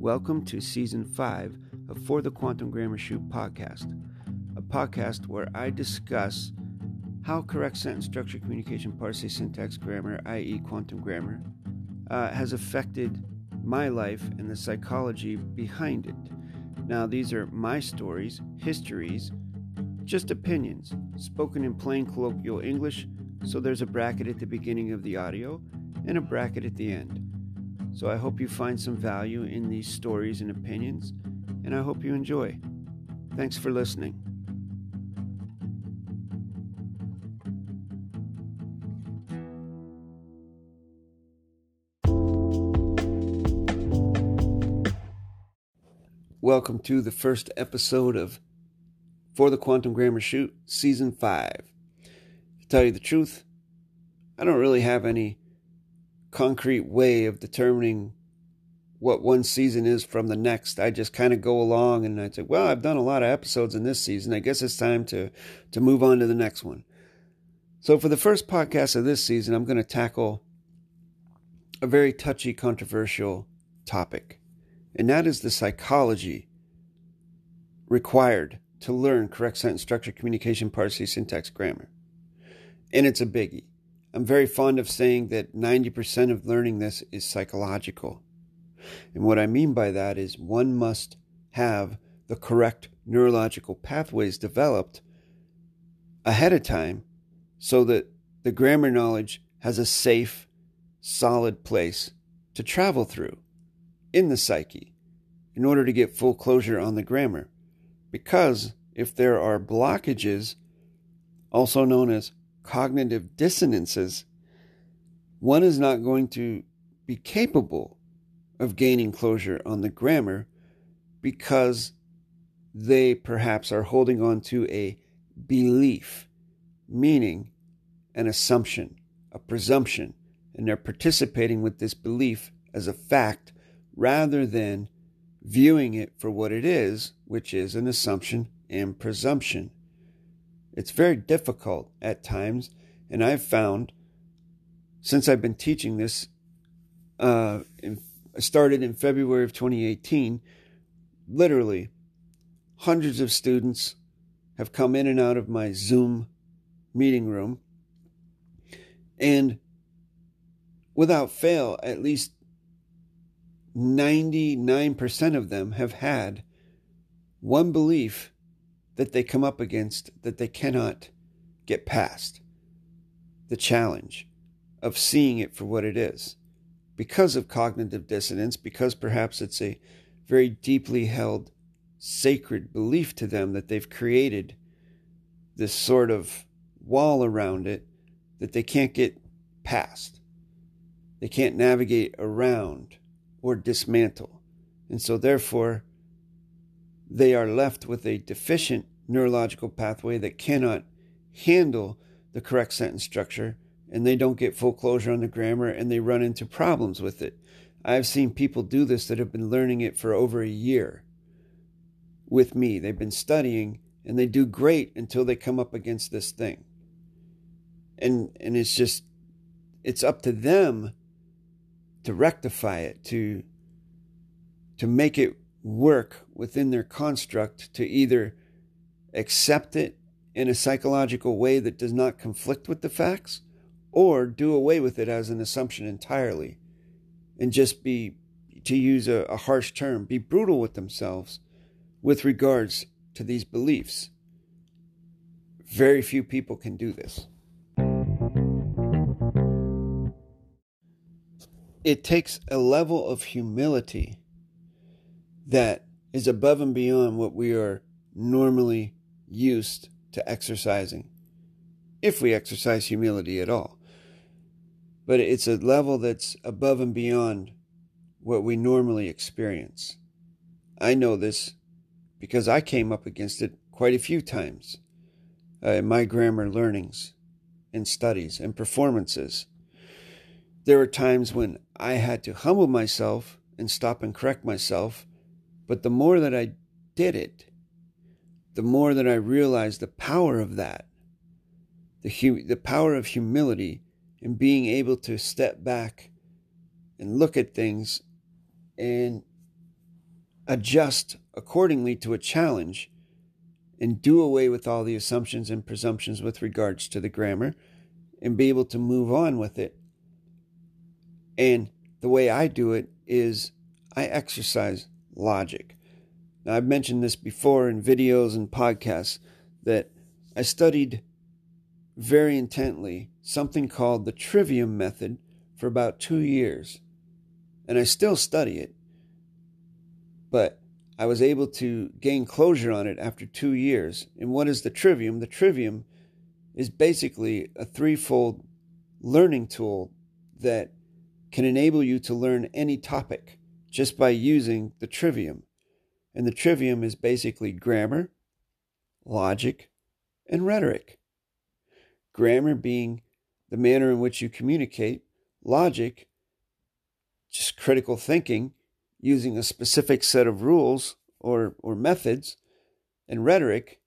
Welcome to Season 5 of For the Quantum Grammar Shoot podcast, a podcast where I discuss how correct sentence structure, communication, parsing, syntax, grammar, i.e., quantum grammar, uh, has affected my life and the psychology behind it. Now, these are my stories, histories, just opinions, spoken in plain colloquial English, so there's a bracket at the beginning of the audio and a bracket at the end. So I hope you find some value in these stories and opinions, and I hope you enjoy. Thanks for listening. Welcome to the first episode of For the Quantum Grammar Shoot, Season 5. To tell you the truth, I don't really have any concrete way of determining what one season is from the next. I just kind of go along and I say, well, I've done a lot of episodes in this season. I guess it's time to to move on to the next one. So for the first podcast of this season, I'm going to tackle a very touchy, controversial topic, and that is the psychology required to learn correct sentence structure, communication, parsing, syntax, grammar. And it's a biggie. I'm very fond of saying that 90% of learning this is psychological. And what I mean by that is one must have the correct neurological pathways developed ahead of time so that the grammar knowledge has a safe, solid place to travel through in the psyche in order to get full closure on the grammar. Because if there are blockages, also known as cognitive dissonances, one is not going to be capable of gaining closure on the grammar because they perhaps are holding on to a belief, meaning an assumption, a presumption, and they're participating with this belief as a fact rather than viewing it for what it is, which is an assumption and presumption. It's very difficult at times, and I've found since I've been teaching this, uh, in, started in February of 2018, literally hundreds of students have come in and out of my Zoom meeting room. And without fail, at least 99% of them have had one belief that they come up against that they cannot get past the challenge of seeing it for what it is because of cognitive dissonance, because perhaps it's a very deeply held sacred belief to them that they've created this sort of wall around it that they can't get past. They can't navigate around or dismantle. And so, therefore, they are left with a deficient neurological pathway that cannot handle the correct sentence structure and they don't get full closure on the grammar and they run into problems with it. I've seen people do this that have been learning it for over a year with me. They've been studying and they do great until they come up against this thing. And and it's just it's up to them to rectify it, to to make it work within their construct to either accept it in a psychological way that does not conflict with the facts or do away with it as an assumption entirely and just be to use a, a harsh term be brutal with themselves with regards to these beliefs. Very few people can do this. It takes a level of humility that is above and beyond what we are normally used to exercising, if we exercise humility at all. But it's a level that's above and beyond what we normally experience. I know this because I came up against it quite a few times uh, in my grammar learnings and studies and performances. There were times when I had to humble myself and stop and correct myself but the more that I did it, the more that I realized the power of that, the, the power of humility and being able to step back and look at things and adjust accordingly to a challenge and do away with all the assumptions and presumptions with regards to the grammar and be able to move on with it. And the way I do it is I exercise logic. Now, I've mentioned this before in videos and podcasts that I studied very intently something called the trivium method for about two years. And I still study it. But I was able to gain closure on it after two years. And what is the trivium? The trivium is basically a threefold learning tool that can enable you to learn any topic just by using the trivium. And the trivium is basically grammar, logic, and rhetoric. Grammar being the manner in which you communicate, logic, just critical thinking using a specific set of rules or, or methods, and rhetoric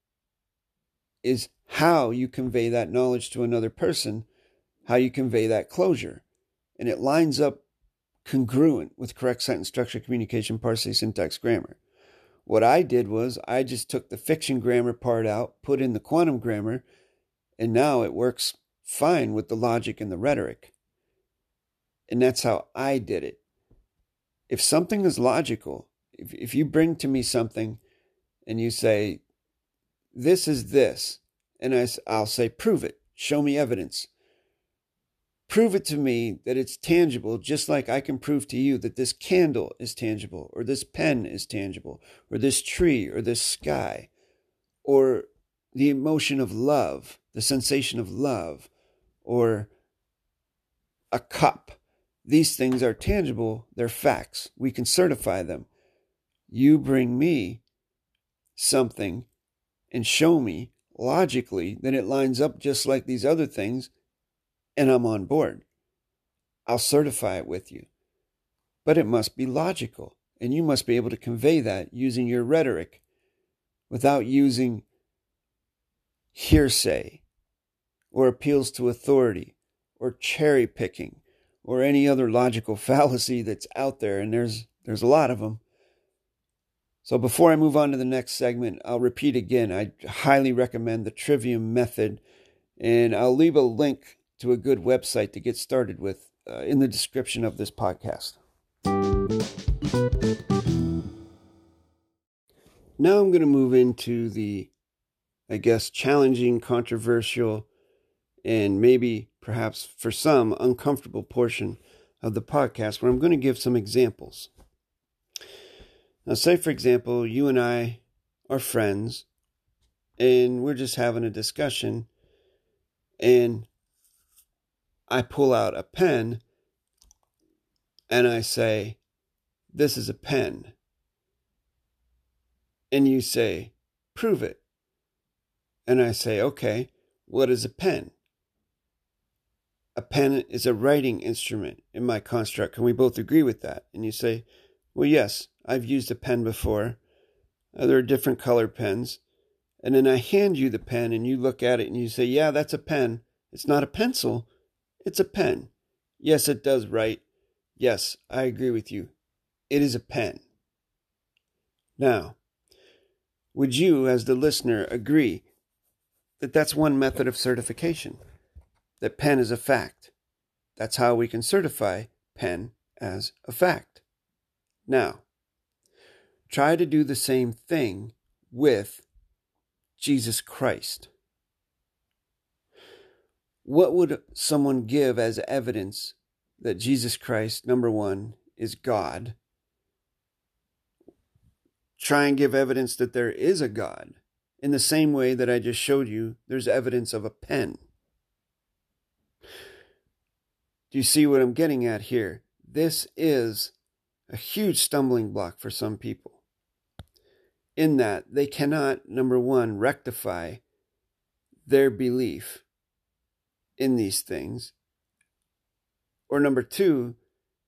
is how you convey that knowledge to another person, how you convey that closure. And it lines up congruent with correct sentence structure, communication, parsing, syntax, grammar. What I did was I just took the fiction grammar part out, put in the quantum grammar, and now it works fine with the logic and the rhetoric. And that's how I did it. If something is logical, if, if you bring to me something and you say, this is this, and I, I'll say, prove it, show me evidence. Prove it to me that it's tangible, just like I can prove to you that this candle is tangible, or this pen is tangible, or this tree, or this sky, or the emotion of love, the sensation of love, or a cup. These things are tangible, they're facts. We can certify them. You bring me something and show me logically that it lines up just like these other things and I'm on board. I'll certify it with you. But it must be logical, and you must be able to convey that using your rhetoric without using hearsay or appeals to authority or cherry picking or any other logical fallacy that's out there and there's there's a lot of them. So before I move on to the next segment, I'll repeat again. I highly recommend the Trivium method and I'll leave a link to a good website to get started with uh, in the description of this podcast. Now I'm going to move into the, I guess, challenging, controversial, and maybe perhaps for some uncomfortable portion of the podcast where I'm going to give some examples. Now, say for example, you and I are friends and we're just having a discussion, and I pull out a pen and I say, This is a pen. And you say, Prove it. And I say, Okay, what is a pen? A pen is a writing instrument in my construct. Can we both agree with that? And you say, Well, yes, I've used a pen before. Uh, there are different color pens. And then I hand you the pen and you look at it and you say, Yeah, that's a pen. It's not a pencil, it's a pen. Yes, it does write. Yes, I agree with you. It is a pen. Now, would you, as the listener, agree that that's one method of certification? That pen is a fact. That's how we can certify pen as a fact. Now, try to do the same thing with Jesus Christ. What would someone give as evidence that Jesus Christ, number one, is God? Try and give evidence that there is a God. In the same way that I just showed you, there's evidence of a pen. Do you see what I'm getting at here? This is a huge stumbling block for some people. In that they cannot, number one, rectify their belief in these things. Or number two,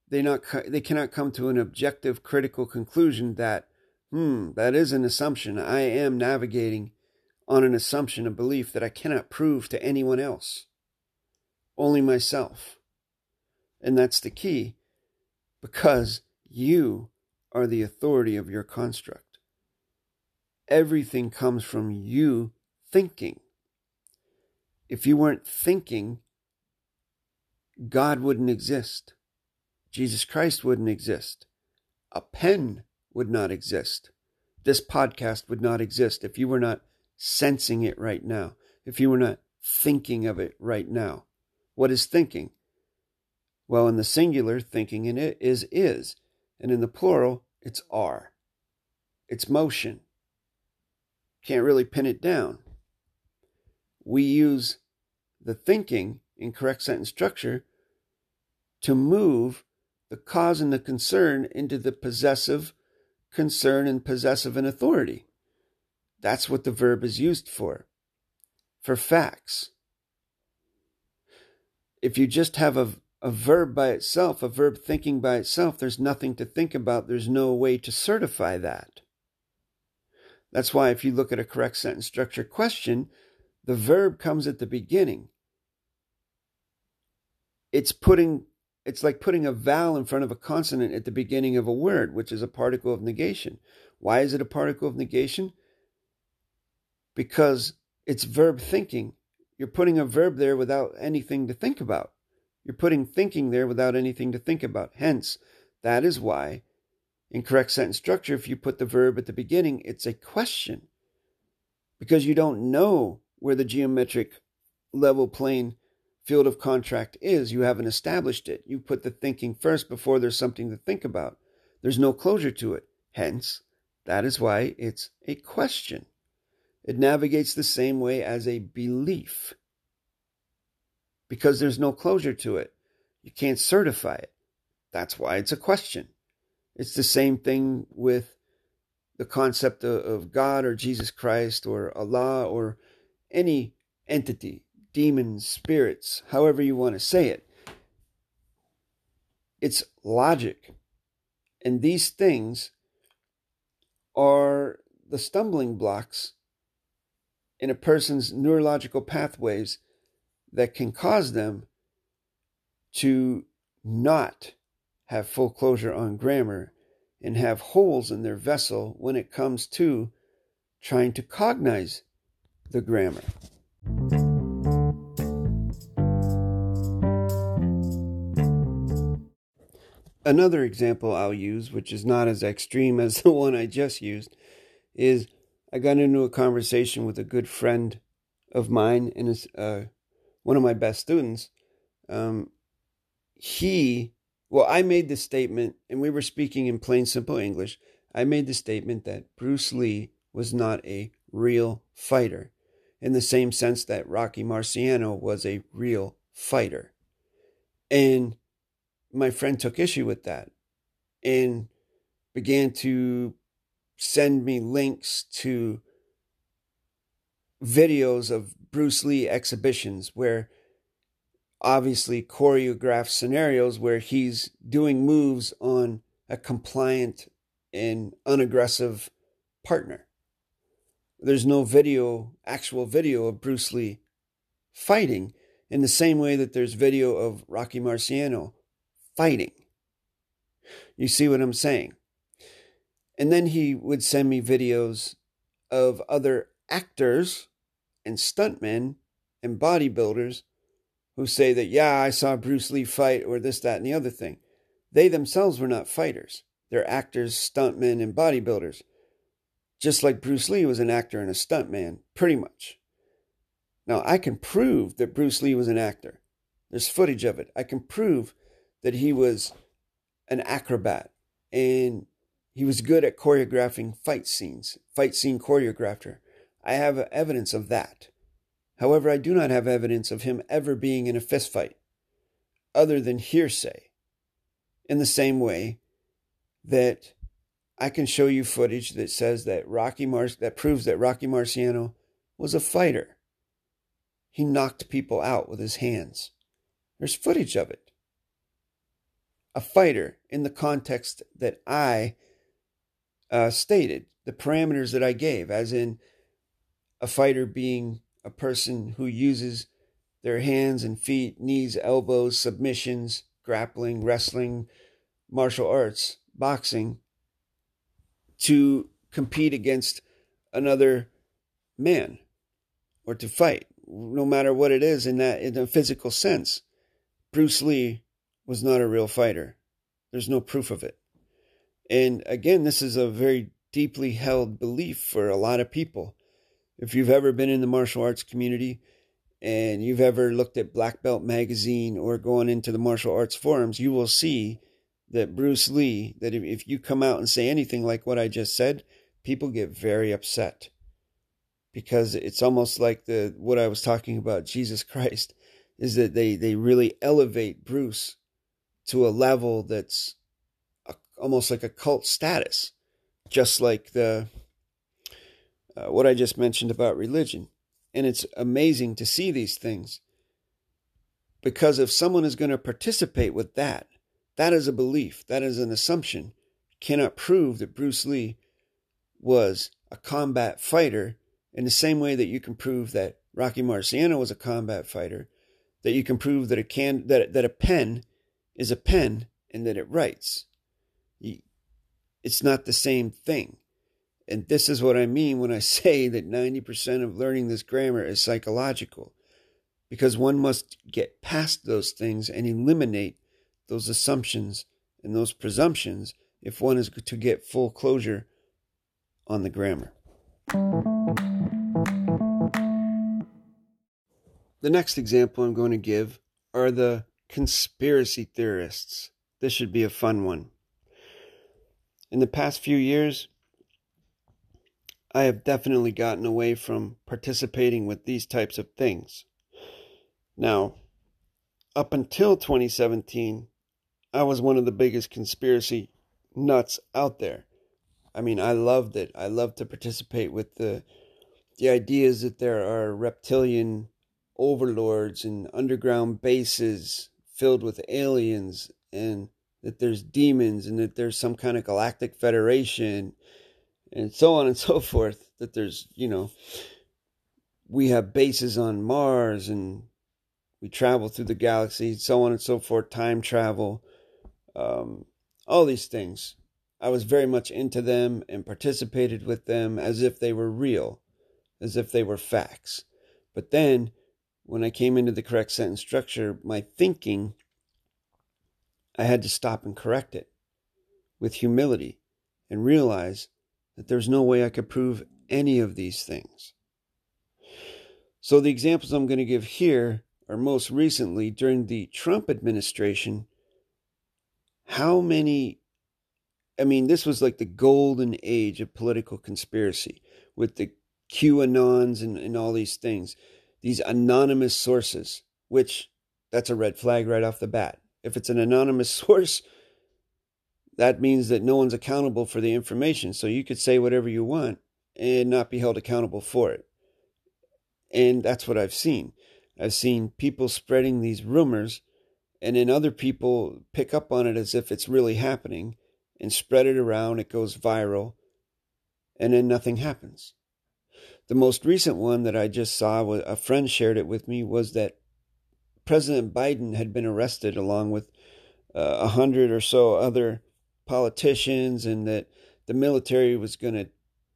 they not they cannot come to an objective critical conclusion that hmm that is an assumption i am navigating on an assumption a belief that i cannot prove to anyone else only myself and that's the key because you are the authority of your construct. Everything comes from you thinking. If you weren't thinking, God wouldn't exist. Jesus Christ wouldn't exist. A pen would not exist. This podcast would not exist if you were not sensing it right now, if you were not thinking of it right now. What is thinking? Well, in the singular, thinking in it is is, and in the plural, it's are. It's motion. Can't really pin it down. We use the thinking in correct sentence structure to move the cause and the concern into the possessive concern and possessive and authority. That's what the verb is used for, for facts. If you just have a, a verb by itself, a verb thinking by itself, there's nothing to think about. There's no way to certify that. That's why if you look at a correct sentence structure question, the verb comes at the beginning. It's putting it's like putting a vowel in front of a consonant at the beginning of a word, which is a particle of negation. Why is it a particle of negation? Because it's verb thinking. You're putting a verb there without anything to think about. You're putting thinking there without anything to think about. Hence, that is why, in correct sentence structure, if you put the verb at the beginning, it's a question. Because you don't know where the geometric level plane field of contract is. You haven't established it. You put the thinking first before there's something to think about. There's no closure to it. Hence, that is why it's a question. It navigates the same way as a belief because there's no closure to it. You can't certify it. That's why it's a question. It's the same thing with the concept of God or Jesus Christ or Allah or any entity demons, spirits, however you want to say it. It's logic. And these things are the stumbling blocks in a person's neurological pathways that can cause them to not have full closure on grammar and have holes in their vessel when it comes to trying to cognize the grammar. Another example I'll use, which is not as extreme as the one I just used, is I got into a conversation with a good friend of mine and uh, one of my best students. Um, he, well, I made the statement, and we were speaking in plain, simple English. I made the statement that Bruce Lee was not a real fighter, in the same sense that Rocky Marciano was a real fighter. And my friend took issue with that and began to send me links to videos of Bruce Lee exhibitions where obviously choreographed scenarios where he's doing moves on a compliant and unaggressive partner. There's no video, actual video of Bruce Lee fighting in the same way that there's video of Rocky Marciano fighting. You see what I'm saying? And then he would send me videos of other actors and stuntmen and bodybuilders who say that, yeah, I saw Bruce Lee fight or this, that, and the other thing. They themselves were not fighters. They're actors, stuntmen, and bodybuilders. Just like Bruce Lee was an actor and a stuntman, pretty much. Now, I can prove that Bruce Lee was an actor. There's footage of it. I can prove that he was an acrobat and he was good at choreographing fight scenes, fight scene choreographer. I have evidence of that. However, I do not have evidence of him ever being in a fistfight, other than hearsay. In the same way that I can show you footage that says that Rocky Mar- that proves that Rocky Marciano was a fighter. He knocked people out with his hands. There's footage of it a fighter in the context that I uh, stated, the parameters that I gave, as in a fighter being a person who uses their hands and feet, knees, elbows, submissions, grappling, wrestling, martial arts, boxing, to compete against another man or to fight, no matter what it is in that in a physical sense. Bruce Lee was not a real fighter. There's no proof of it. And again, this is a very deeply held belief for a lot of people. If you've ever been in the martial arts community and you've ever looked at Black Belt magazine or gone into the martial arts forums, you will see that Bruce Lee, that if, if you come out and say anything like what I just said, people get very upset. Because it's almost like the what I was talking about Jesus Christ is that they they really elevate Bruce to a level that's a, almost like a cult status. Just like the uh, what I just mentioned about religion. And it's amazing to see these things. Because if someone is going to participate with that that is a belief that is an assumption cannot prove that Bruce Lee was a combat fighter in the same way that you can prove that Rocky Marciano was a combat fighter, that you can prove that a can that that a pen is a pen and that it writes. It's not the same thing. And this is what I mean when I say that 90% of learning this grammar is psychological. Because one must get past those things and eliminate those assumptions and those presumptions if one is to get full closure on the grammar. The next example I'm going to give are the conspiracy theorists. This should be a fun one. In the past few years, I have definitely gotten away from participating with these types of things. Now, up until 2017, I was one of the biggest conspiracy nuts out there. I mean, I loved it. I loved to participate with the the ideas that there are reptilian overlords and underground bases filled with aliens and that there's demons and that there's some kind of galactic federation and so on and so forth that there's you know we have bases on mars and we travel through the galaxy so on and so forth time travel um, all these things i was very much into them and participated with them as if they were real as if they were facts but then when i came into the correct sentence structure my thinking I had to stop and correct it with humility and realize that there's no way I could prove any of these things. So, the examples I'm going to give here are most recently during the Trump administration. How many, I mean, this was like the golden age of political conspiracy with the QAnons and, and all these things, these anonymous sources, which that's a red flag right off the bat. If it's an anonymous source, that means that no one's accountable for the information. So you could say whatever you want and not be held accountable for it. And that's what I've seen. I've seen people spreading these rumors, and then other people pick up on it as if it's really happening and spread it around. It goes viral, and then nothing happens. The most recent one that I just saw, a friend shared it with me, was that President Biden had been arrested along with uh, a uh, hundred or so other politicians, and that the military was going to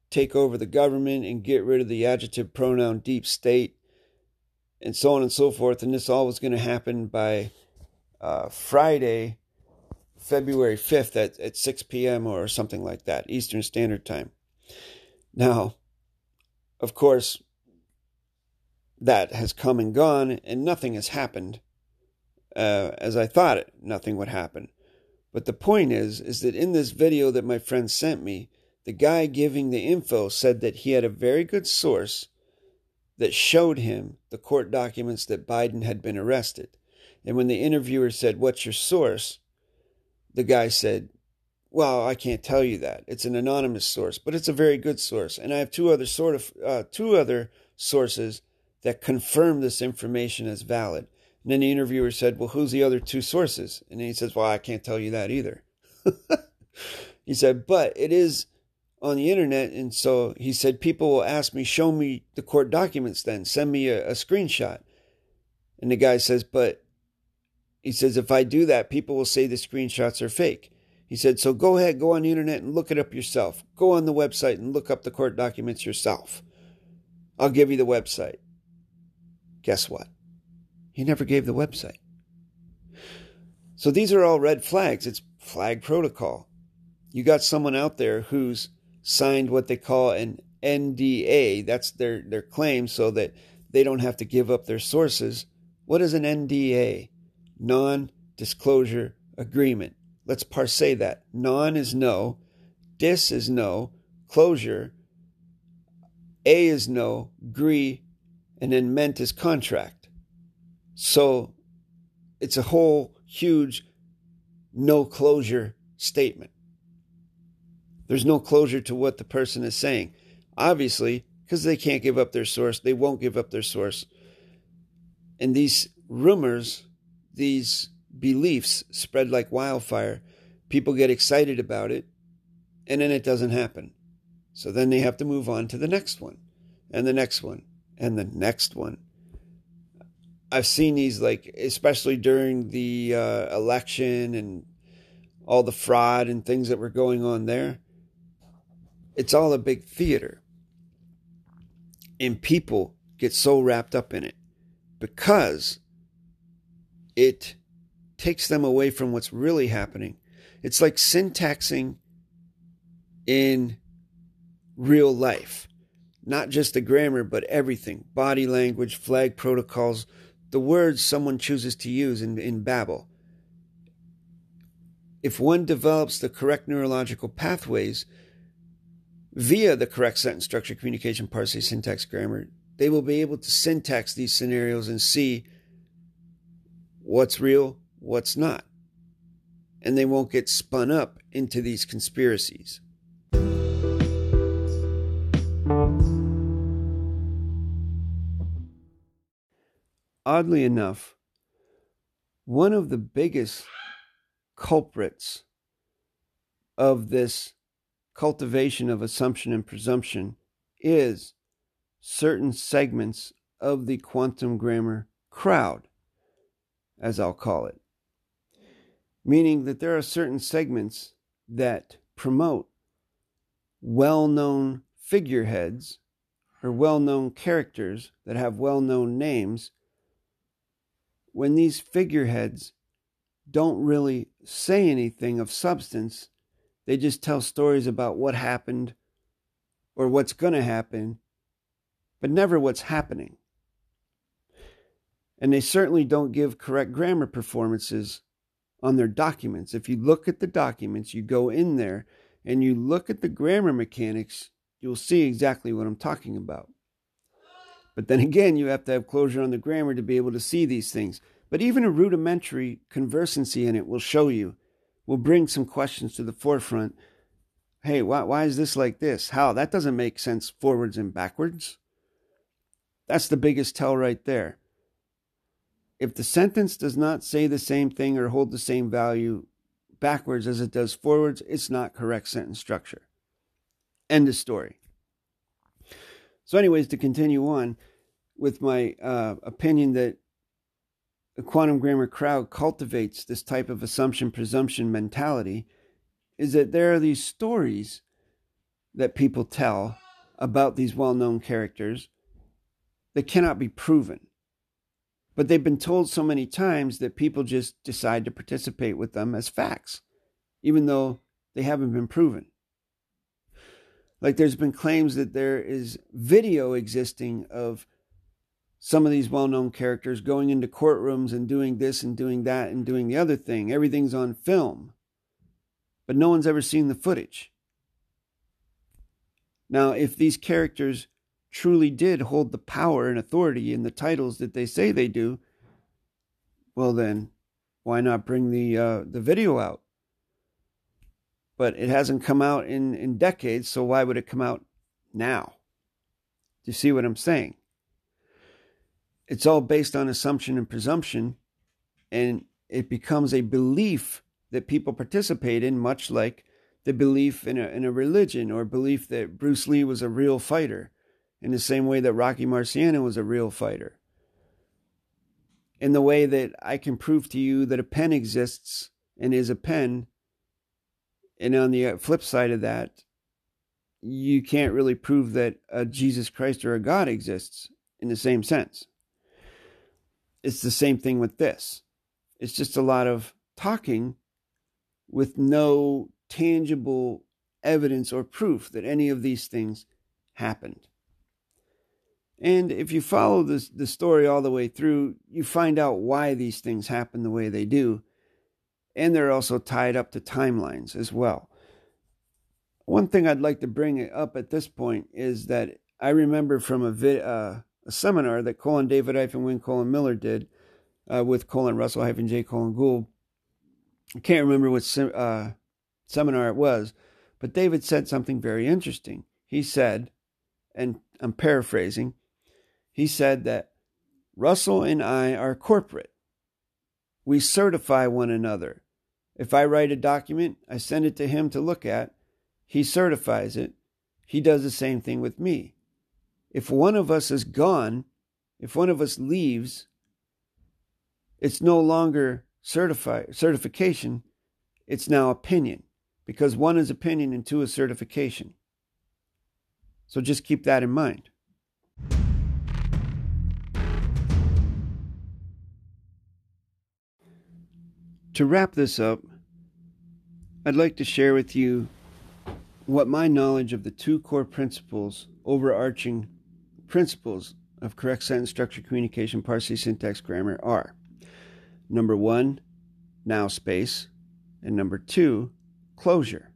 take over the government and get rid of the adjective pronoun deep state, and so on and so forth. And this all was going to happen by uh, Friday, February 5th at, at 6 p.m. or something like that, Eastern Standard Time. Now, of course, that has come and gone, and nothing has happened uh, as I thought it. Nothing would happen. But the point is, is that in this video that my friend sent me, the guy giving the info said that he had a very good source that showed him the court documents that Biden had been arrested. And when the interviewer said, What's your source? the guy said, Well, I can't tell you that. It's an anonymous source, but it's a very good source. And I have two other sort of uh, two other sources that confirm this information as valid. And then the interviewer said, Well, who's the other two sources? And he says, Well, I can't tell you that either. he said, But it is on the internet. And so he said, People will ask me, Show me the court documents then, send me a, a screenshot. And the guy says, But he says, If I do that, people will say the screenshots are fake. He said, So go ahead, go on the internet and look it up yourself. Go on the website and look up the court documents yourself. I'll give you the website. Guess what? He never gave the website. So these are all red flags. It's flag protocol. You got someone out there who's signed what they call an NDA. That's their, their claim so that they don't have to give up their sources. What is an NDA? Non disclosure agreement. Let's parse that. Non is no, dis is no, closure, A is no, agree, and then ment is contract. So it's a whole huge no closure statement. There's no closure to what the person is saying. Obviously, because they can't give up their source, they won't give up their source. And these rumors, these beliefs spread like wildfire. People get excited about it, and then it doesn't happen. So then they have to move on to the next one, and the next one, and the next one. I've seen these, like, especially during the uh, election and all the fraud and things that were going on there. It's all a big theater. And people get so wrapped up in it because it takes them away from what's really happening. It's like syntaxing in real life, not just the grammar, but everything body language, flag protocols, the words someone chooses to use in, in Babel. If one develops the correct neurological pathways via the correct sentence structure, communication, parsing, syntax, grammar, they will be able to syntax these scenarios and see what's real, what's not. And they won't get spun up into these conspiracies. Oddly enough, one of the biggest culprits of this cultivation of assumption and presumption is certain segments of the quantum grammar crowd, as I'll call it meaning that there are certain segments that promote well known figureheads or well known characters that have well known names. When these figureheads don't really say anything of substance, they just tell stories about what happened or what's going to happen, but never what's happening. And they certainly don't give correct grammar performances on their documents. If you look at the documents, you go in there and you look at the grammar mechanics, you'll see exactly what I'm talking about. But then again, you have to have closure on the grammar to be able to see these things. But even a rudimentary conversancy in it will show you, will bring some questions to the forefront. Hey, why, why is this like this? How? That doesn't make sense forwards and backwards. That's the biggest tell right there. If the sentence does not say the same thing or hold the same value backwards as it does forwards, it's not correct sentence structure. End of story. So, anyways, to continue on with my uh, opinion that the quantum grammar crowd cultivates this type of assumption presumption mentality is that there are these stories that people tell about these well known characters that cannot be proven. But they've been told so many times that people just decide to participate with them as facts, even though they haven't been proven. Like there's been claims that there is video existing of some of these well known characters going into courtrooms and doing this and doing that and doing the other thing. Everything's on film, but no one's ever seen the footage. Now, if these characters truly did hold the power and authority and the titles that they say they do, well then, why not bring the uh, the video out? But it hasn't come out in, in decades, so why would it come out now? Do you see what I'm saying? It's all based on assumption and presumption, and it becomes a belief that people participate in, much like the belief in a, in a religion or belief that Bruce Lee was a real fighter in the same way that Rocky Marciano was a real fighter. In the way that I can prove to you that a pen exists and is a pen And on the flip side of that, you can't really prove that a Jesus Christ or a God exists in the same sense. It's the same thing with this. It's just a lot of talking with no tangible evidence or proof that any of these things happened. And if you follow this, the story all the way through, you find out why these things happen the way they do. And they're also tied up to timelines as well. One thing I'd like to bring up at this point is that I remember from a, vid, uh, a seminar that colon David hyphen colon Miller did uh, with colon Russell hyphen Jay colon Gould. I can't remember what sem- uh, seminar it was, but David said something very interesting. He said, and I'm paraphrasing, he said that Russell and I are corporate. We certify one another. If I write a document, I send it to him to look at. He certifies it. He does the same thing with me. If one of us is gone, if one of us leaves, it's no longer certify, certification, it's now opinion because one is opinion and two is certification. So just keep that in mind. To wrap this up, I'd like to share with you what my knowledge of the two core principles, overarching principles of correct sentence structure, communication, parsing, syntax, grammar are. Number one, now space, and number two, closure.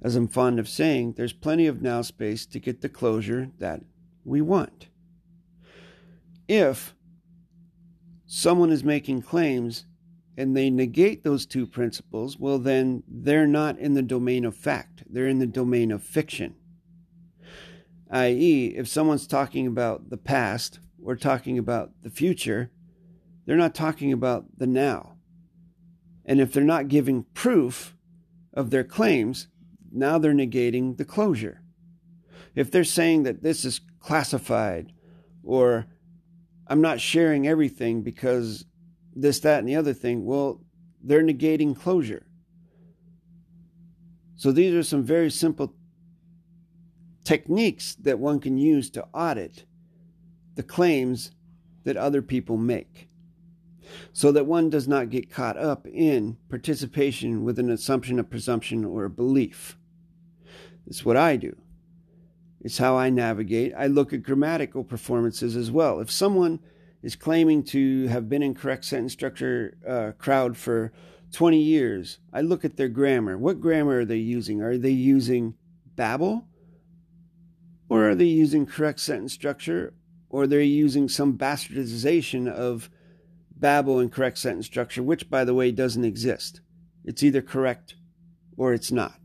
As I'm fond of saying, there's plenty of now space to get the closure that we want. If someone is making claims and they negate those two principles, well, then they're not in the domain of fact, they're in the domain of fiction. I.e., if someone's talking about the past or talking about the future, they're not talking about the now. And if they're not giving proof of their claims, now they're negating the closure. If they're saying that this is classified or I'm not sharing everything because this, that, and the other thing, well, they're negating closure. So these are some very simple techniques that one can use to audit the claims that other people make so that one does not get caught up in participation with an assumption, a presumption, or a belief. It's what I do. It's how I navigate. I look at grammatical performances as well. If someone is claiming to have been in correct sentence structure uh, crowd for 20 years. I look at their grammar. What grammar are they using? Are they using Babel? Or are they using correct sentence structure? Or they're using some bastardization of Babel and correct sentence structure, which, by the way, doesn't exist. It's either correct or it's not.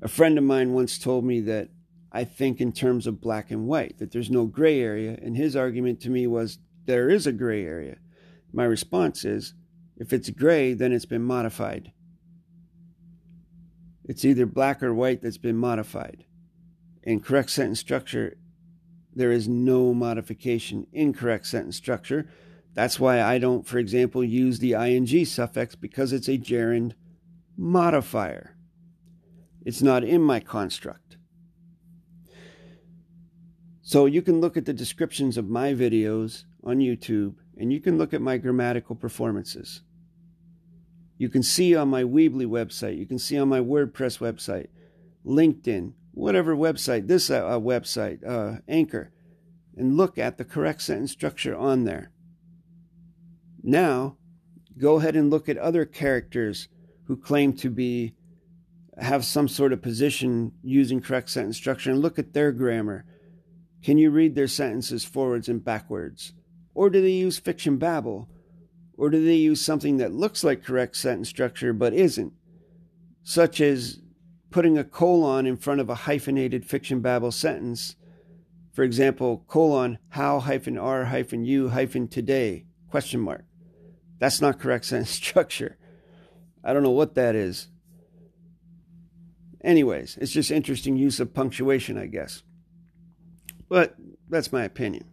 A friend of mine once told me that I think in terms of black and white, that there's no gray area. And his argument to me was there is a gray area. My response is if it's gray, then it's been modified. It's either black or white that's been modified. In correct sentence structure, there is no modification in correct sentence structure. That's why I don't, for example, use the ing suffix because it's a gerund modifier. It's not in my construct. So you can look at the descriptions of my videos on YouTube and you can look at my grammatical performances. You can see on my Weebly website, you can see on my WordPress website, LinkedIn, whatever website, this uh, uh, website, uh, Anchor, and look at the correct sentence structure on there. Now, go ahead and look at other characters who claim to be have some sort of position using correct sentence structure and look at their grammar can you read their sentences forwards and backwards? Or do they use fiction babble? Or do they use something that looks like correct sentence structure but isn't? Such as putting a colon in front of a hyphenated fiction babble sentence. For example, colon, how hyphen r hyphen u hyphen today, question mark. That's not correct sentence structure. I don't know what that is. Anyways, it's just interesting use of punctuation, I guess. But that's my opinion.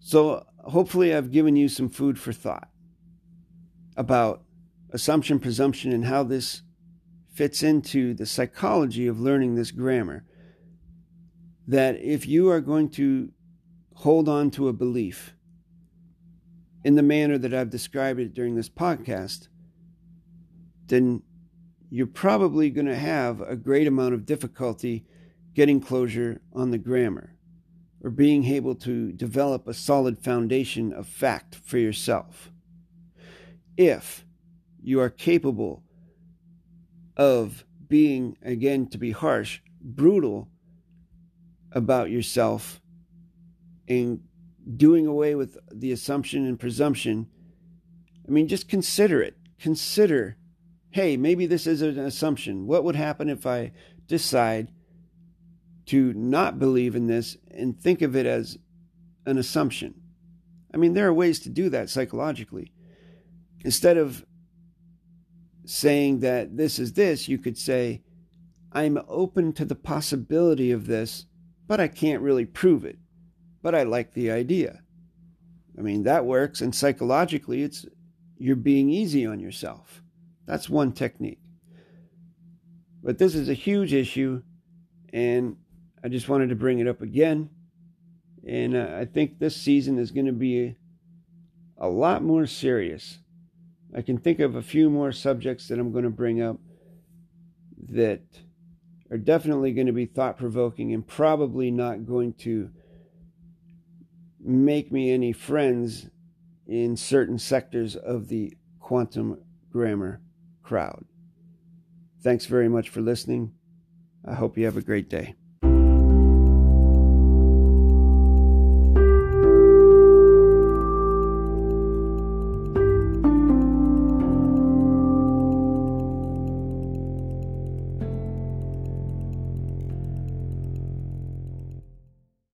So hopefully, I've given you some food for thought about assumption, presumption, and how this fits into the psychology of learning this grammar. That if you are going to hold on to a belief in the manner that I've described it during this podcast, then you're probably going to have a great amount of difficulty getting closure on the grammar or being able to develop a solid foundation of fact for yourself. If you are capable of being, again, to be harsh, brutal about yourself and doing away with the assumption and presumption, I mean, just consider it. Consider, hey, maybe this is an assumption. What would happen if I decide to not believe in this and think of it as an assumption? I mean, there are ways to do that psychologically. Instead of saying that this is this, you could say, I'm open to the possibility of this, but I can't really prove it. But I like the idea. I mean, that works. And psychologically, it's you're being easy on yourself. That's one technique. But this is a huge issue, and I just wanted to bring it up again. And uh, I think this season is going to be a lot more serious I can think of a few more subjects that I'm going to bring up that are definitely going to be thought provoking and probably not going to make me any friends in certain sectors of the quantum grammar crowd. Thanks very much for listening. I hope you have a great day.